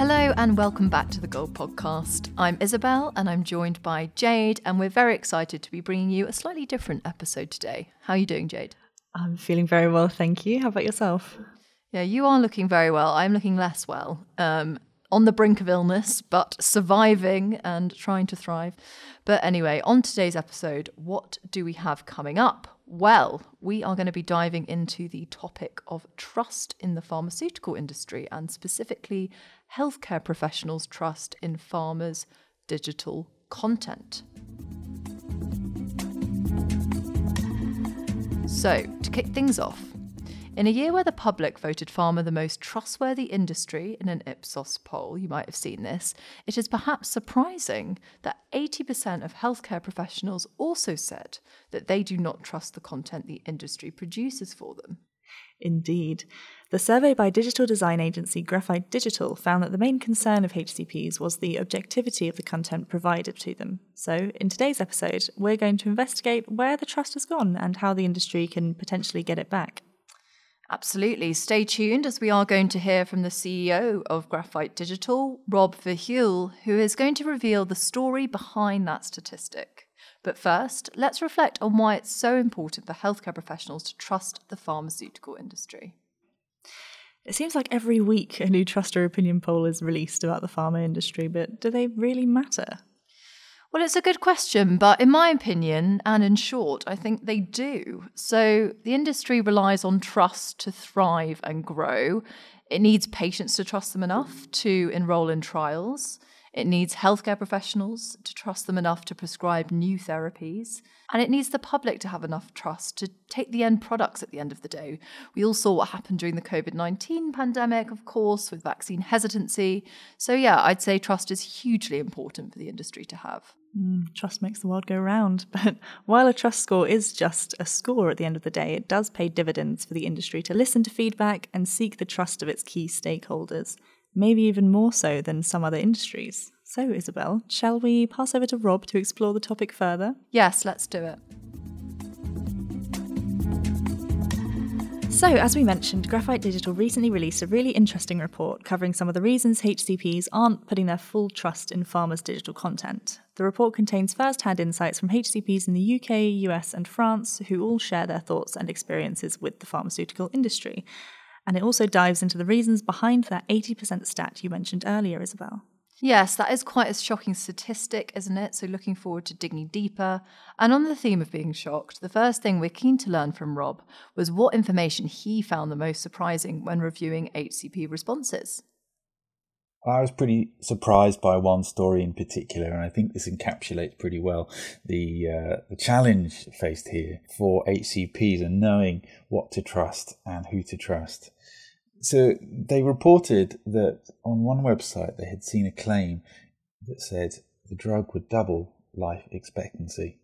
Hello and welcome back to the Gold Podcast. I'm Isabel and I'm joined by Jade, and we're very excited to be bringing you a slightly different episode today. How are you doing, Jade? I'm feeling very well, thank you. How about yourself? Yeah, you are looking very well. I'm looking less well. Um, on the brink of illness, but surviving and trying to thrive. But anyway, on today's episode, what do we have coming up? Well, we are going to be diving into the topic of trust in the pharmaceutical industry and specifically healthcare professionals' trust in pharma's digital content. So, to kick things off, in a year where the public voted pharma the most trustworthy industry in an Ipsos poll, you might have seen this, it is perhaps surprising that 80% of healthcare professionals also said that they do not trust the content the industry produces for them. Indeed. The survey by digital design agency Graphite Digital found that the main concern of HCPs was the objectivity of the content provided to them. So, in today's episode, we're going to investigate where the trust has gone and how the industry can potentially get it back. Absolutely. Stay tuned as we are going to hear from the CEO of Graphite Digital, Rob Verheul, who is going to reveal the story behind that statistic. But first, let's reflect on why it's so important for healthcare professionals to trust the pharmaceutical industry. It seems like every week a new trust or opinion poll is released about the pharma industry, but do they really matter? Well, it's a good question, but in my opinion, and in short, I think they do. So the industry relies on trust to thrive and grow. It needs patients to trust them enough to enroll in trials. It needs healthcare professionals to trust them enough to prescribe new therapies. And it needs the public to have enough trust to take the end products at the end of the day. We all saw what happened during the COVID 19 pandemic, of course, with vaccine hesitancy. So, yeah, I'd say trust is hugely important for the industry to have. Mm, trust makes the world go round. But while a trust score is just a score at the end of the day, it does pay dividends for the industry to listen to feedback and seek the trust of its key stakeholders, maybe even more so than some other industries. So, Isabel, shall we pass over to Rob to explore the topic further? Yes, let's do it. So, as we mentioned, Graphite Digital recently released a really interesting report covering some of the reasons HCPs aren't putting their full trust in pharma's digital content. The report contains first hand insights from HCPs in the UK, US, and France who all share their thoughts and experiences with the pharmaceutical industry. And it also dives into the reasons behind that 80% stat you mentioned earlier, Isabel. Yes, that is quite a shocking statistic, isn't it? So, looking forward to digging deeper. And on the theme of being shocked, the first thing we're keen to learn from Rob was what information he found the most surprising when reviewing HCP responses. I was pretty surprised by one story in particular, and I think this encapsulates pretty well the uh, the challenge faced here for HCPs and knowing what to trust and who to trust. So they reported that on one website they had seen a claim that said the drug would double life expectancy.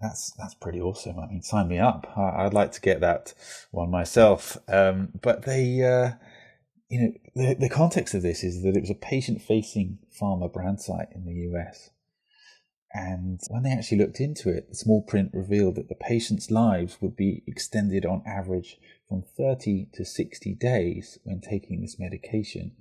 That's that's pretty awesome. I mean, sign me up. I, would like to get that one myself. Um, but they, uh, you know, the the context of this is that it was a patient-facing pharma brand site in the US. And when they actually looked into it, the small print revealed that the patients' lives would be extended on average from 30 to 60 days when taking this medication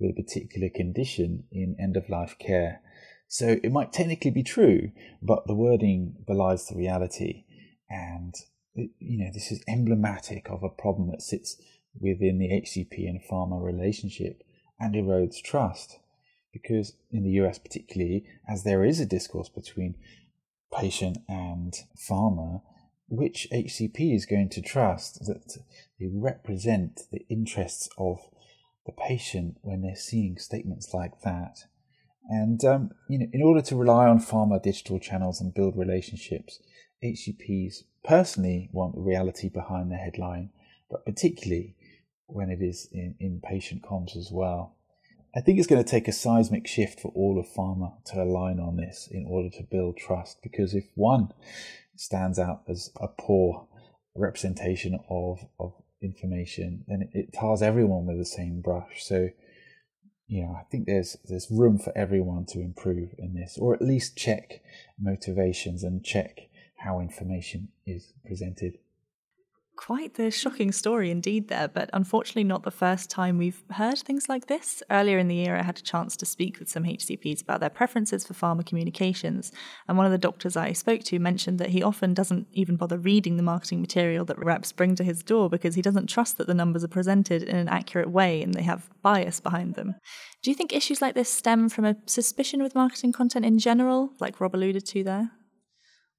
with a particular condition in end of life care. So it might technically be true, but the wording belies the reality. And, you know, this is emblematic of a problem that sits within the HCP and pharma relationship and erodes trust. Because in the US, particularly, as there is a discourse between patient and pharma, which HCP is going to trust that they represent the interests of the patient when they're seeing statements like that. And um, you know, in order to rely on pharma digital channels and build relationships, HCPs personally want the reality behind the headline, but particularly when it is in, in patient comms as well. I think it's going to take a seismic shift for all of pharma to align on this in order to build trust. Because if one stands out as a poor representation of, of information, then it, tars everyone with the same brush. So, you know, I think there's there's room for everyone to improve in this, or at least check motivations and check how information is presented. Quite the shocking story indeed there, but unfortunately not the first time we've heard things like this. Earlier in the year, I had a chance to speak with some HCPs about their preferences for pharma communications, and one of the doctors I spoke to mentioned that he often doesn't even bother reading the marketing material that reps bring to his door because he doesn't trust that the numbers are presented in an accurate way and they have bias behind them. Do you think issues like this stem from a suspicion with marketing content in general, like Rob alluded to there?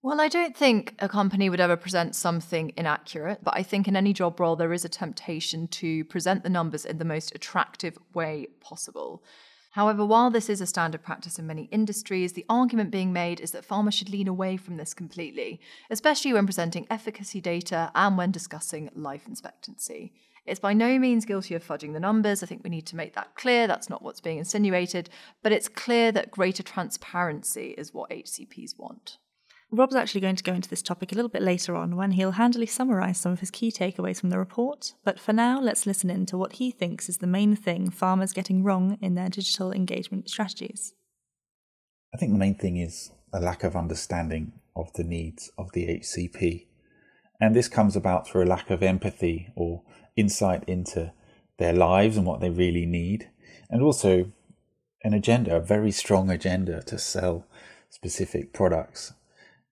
Well, I don't think a company would ever present something inaccurate, but I think in any job role, there is a temptation to present the numbers in the most attractive way possible. However, while this is a standard practice in many industries, the argument being made is that pharma should lean away from this completely, especially when presenting efficacy data and when discussing life expectancy. It's by no means guilty of fudging the numbers. I think we need to make that clear. That's not what's being insinuated. But it's clear that greater transparency is what HCPs want. Rob's actually going to go into this topic a little bit later on when he'll handily summarise some of his key takeaways from the report. But for now, let's listen in to what he thinks is the main thing pharma's getting wrong in their digital engagement strategies. I think the main thing is a lack of understanding of the needs of the HCP. And this comes about through a lack of empathy or insight into their lives and what they really need. And also an agenda, a very strong agenda to sell specific products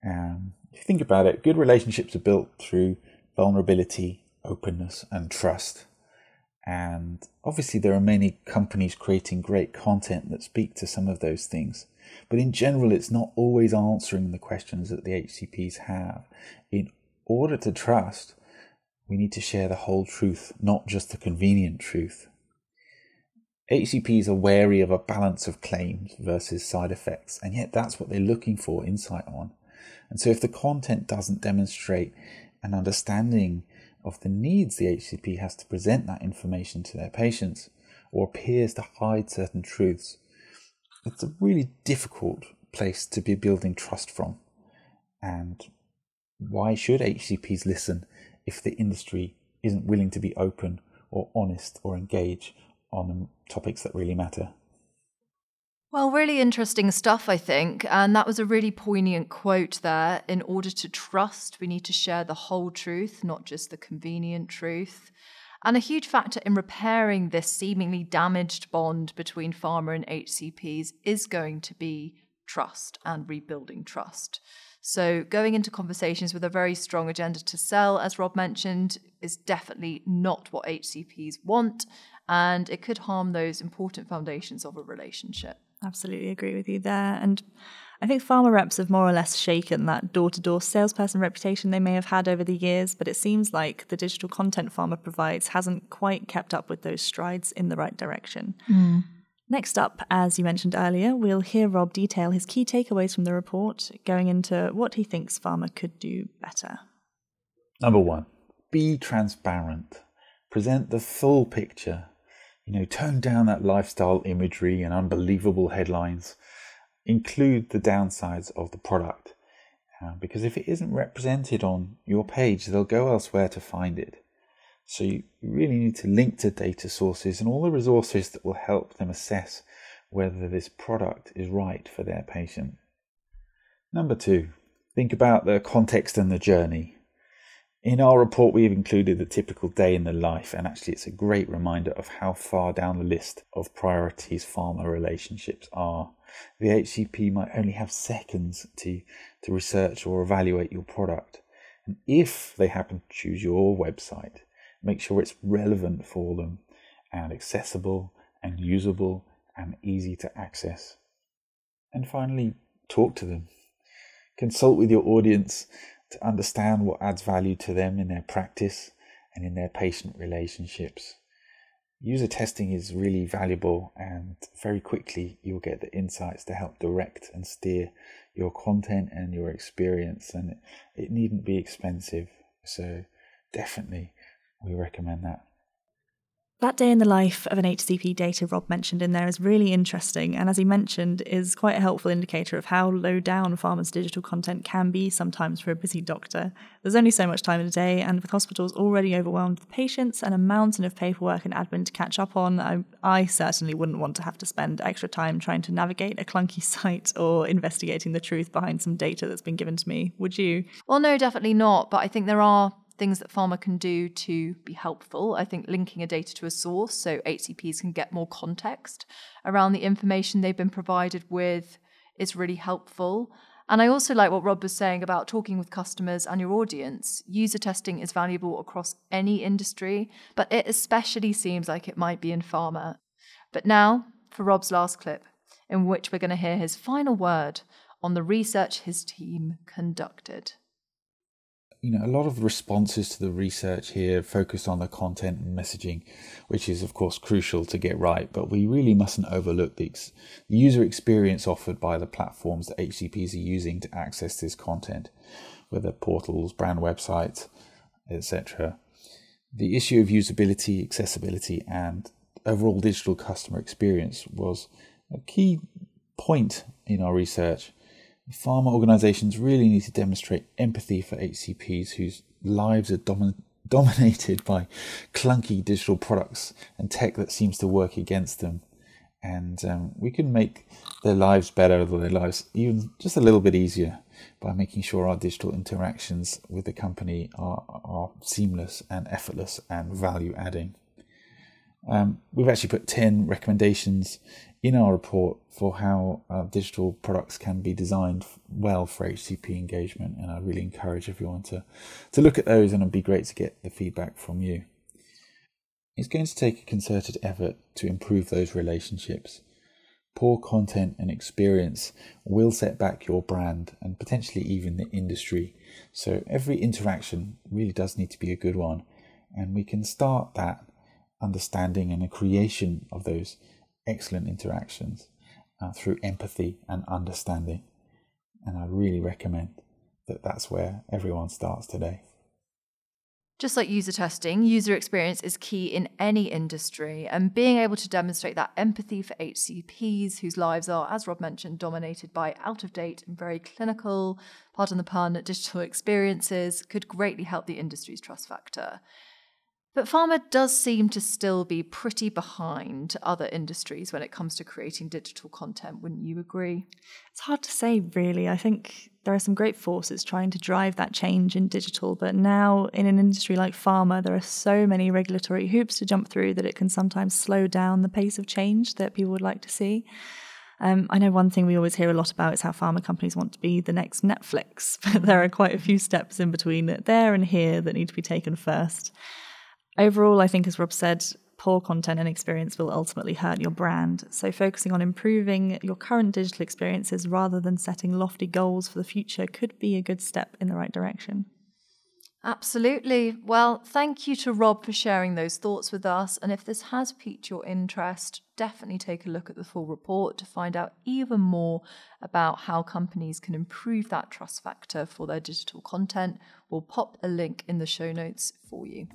um, if you think about it, good relationships are built through vulnerability, openness, and trust. And obviously, there are many companies creating great content that speak to some of those things. But in general, it's not always answering the questions that the HCPs have. In order to trust, we need to share the whole truth, not just the convenient truth. HCPs are wary of a balance of claims versus side effects, and yet that's what they're looking for insight on. And so if the content doesn't demonstrate an understanding of the needs the HCP has to present that information to their patients or appears to hide certain truths, it's a really difficult place to be building trust from. And why should HCPs listen if the industry isn't willing to be open or honest or engage on topics that really matter? Well, really interesting stuff, I think. And that was a really poignant quote there. In order to trust, we need to share the whole truth, not just the convenient truth. And a huge factor in repairing this seemingly damaged bond between pharma and HCPs is going to be trust and rebuilding trust. So, going into conversations with a very strong agenda to sell, as Rob mentioned, is definitely not what HCPs want, and it could harm those important foundations of a relationship. Absolutely agree with you there. And I think pharma reps have more or less shaken that door to door salesperson reputation they may have had over the years, but it seems like the digital content pharma provides hasn't quite kept up with those strides in the right direction. Mm. Next up, as you mentioned earlier, we'll hear Rob detail his key takeaways from the report, going into what he thinks pharma could do better. Number one, be transparent. Present the full picture you know, tone down that lifestyle imagery and unbelievable headlines. Include the downsides of the product. Uh, because if it isn't represented on your page, they'll go elsewhere to find it. So you really need to link to data sources and all the resources that will help them assess whether this product is right for their patient. Number two, think about the context and the journey. In our report, we've included a typical day in the life, and actually, it's a great reminder of how far down the list of priorities pharma relationships are. The HCP might only have seconds to, to research or evaluate your product. And if they happen to choose your website, make sure it's relevant for them and accessible and usable and easy to access. And finally, talk to them. Consult with your audience to understand what adds value to them in their practice and in their patient relationships. User testing is really valuable, and very quickly you'll get the insights to help direct and steer your content and your experience. And it, it needn't be expensive, so definitely we recommend that. That day in the life of an HCP data Rob mentioned in there is really interesting, and as he mentioned, is quite a helpful indicator of how low down pharma's digital content can be sometimes for a busy doctor. There's only so much time in a day, and with hospitals already overwhelmed with patients and a mountain of paperwork and admin to catch up on, I, I certainly wouldn't want to have to spend extra time trying to navigate a clunky site or investigating the truth behind some data that's been given to me. Would you? Well, no, definitely not. But I think there are things that pharma can do to be helpful. I think linking a data to a source so HCPs can get more context around the information they've been provided with is really helpful. And I also like what Rob was saying about talking with customers and your audience. User testing is valuable across any industry, but it especially seems like it might be in pharma. But now for Rob's last clip, in which we're going to hear his final word on the research his team conducted you know, a lot of responses to the research here focus on the content and messaging, which is of course crucial to get right. But we really mustn't overlook the, ex- the user experience offered by the platforms that HCPs are using to access this content, whether portals, brand websites, etc. The issue of usability, accessibility, and overall digital customer experience was a key point in our research Pharma organizations really need to demonstrate empathy for HCPs whose lives are domin- dominated by clunky digital products and tech that seems to work against them. And um, we can make their lives better, their lives even just a little bit easier by making sure our digital interactions with the company are, are seamless and effortless and value adding. Um, we've actually put 10 recommendations in our report for how uh, digital products can be designed well for HCP engagement, and I really encourage everyone to, to look at those, and it'd be great to get the feedback from you. It's going to take a concerted effort to improve those relationships. Poor content and experience will set back your brand and potentially even the industry. So every interaction really does need to be a good one, and we can start that understanding and a creation of those excellent interactions uh, through empathy and understanding. And I really recommend that that's where everyone starts today. Just like user testing, user experience is key in any industry, and being able to demonstrate that empathy for HCPs whose lives are, as Rob mentioned, dominated by out of date and very clinical, pardon the pun, digital experiences could greatly help the industry's trust factor. But pharma does seem to still be pretty behind other industries when it comes to creating digital content, wouldn't you agree? It's hard to say, really. I think there are some great forces trying to drive that change in digital, but now in an industry like pharma, there are so many regulatory hoops to jump through that it can sometimes slow down the pace of change that people would like to see. Um, I know one thing we always hear a lot about is how pharma companies want to be the next Netflix, but there are quite a few steps in between there and here that need to be taken first. Overall, I think, as Rob said, poor content and experience will ultimately hurt your brand. So, focusing on improving your current digital experiences rather than setting lofty goals for the future could be a good step in the right direction. Absolutely. Well, thank you to Rob for sharing those thoughts with us. And if this has piqued your interest, definitely take a look at the full report to find out even more about how companies can improve that trust factor for their digital content. We'll pop a link in the show notes for you.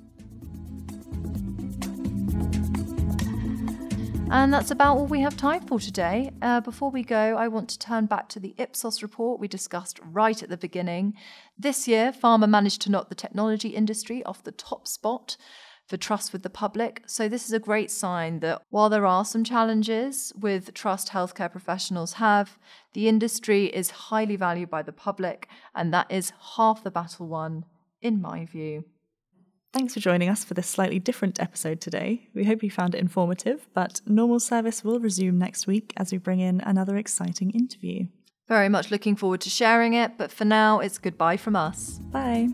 And that's about all we have time for today. Uh, before we go, I want to turn back to the Ipsos report we discussed right at the beginning. This year, Pharma managed to knock the technology industry off the top spot for trust with the public. So, this is a great sign that while there are some challenges with trust healthcare professionals have, the industry is highly valued by the public, and that is half the battle won, in my view. Thanks for joining us for this slightly different episode today. We hope you found it informative, but normal service will resume next week as we bring in another exciting interview. Very much looking forward to sharing it, but for now, it's goodbye from us. Bye.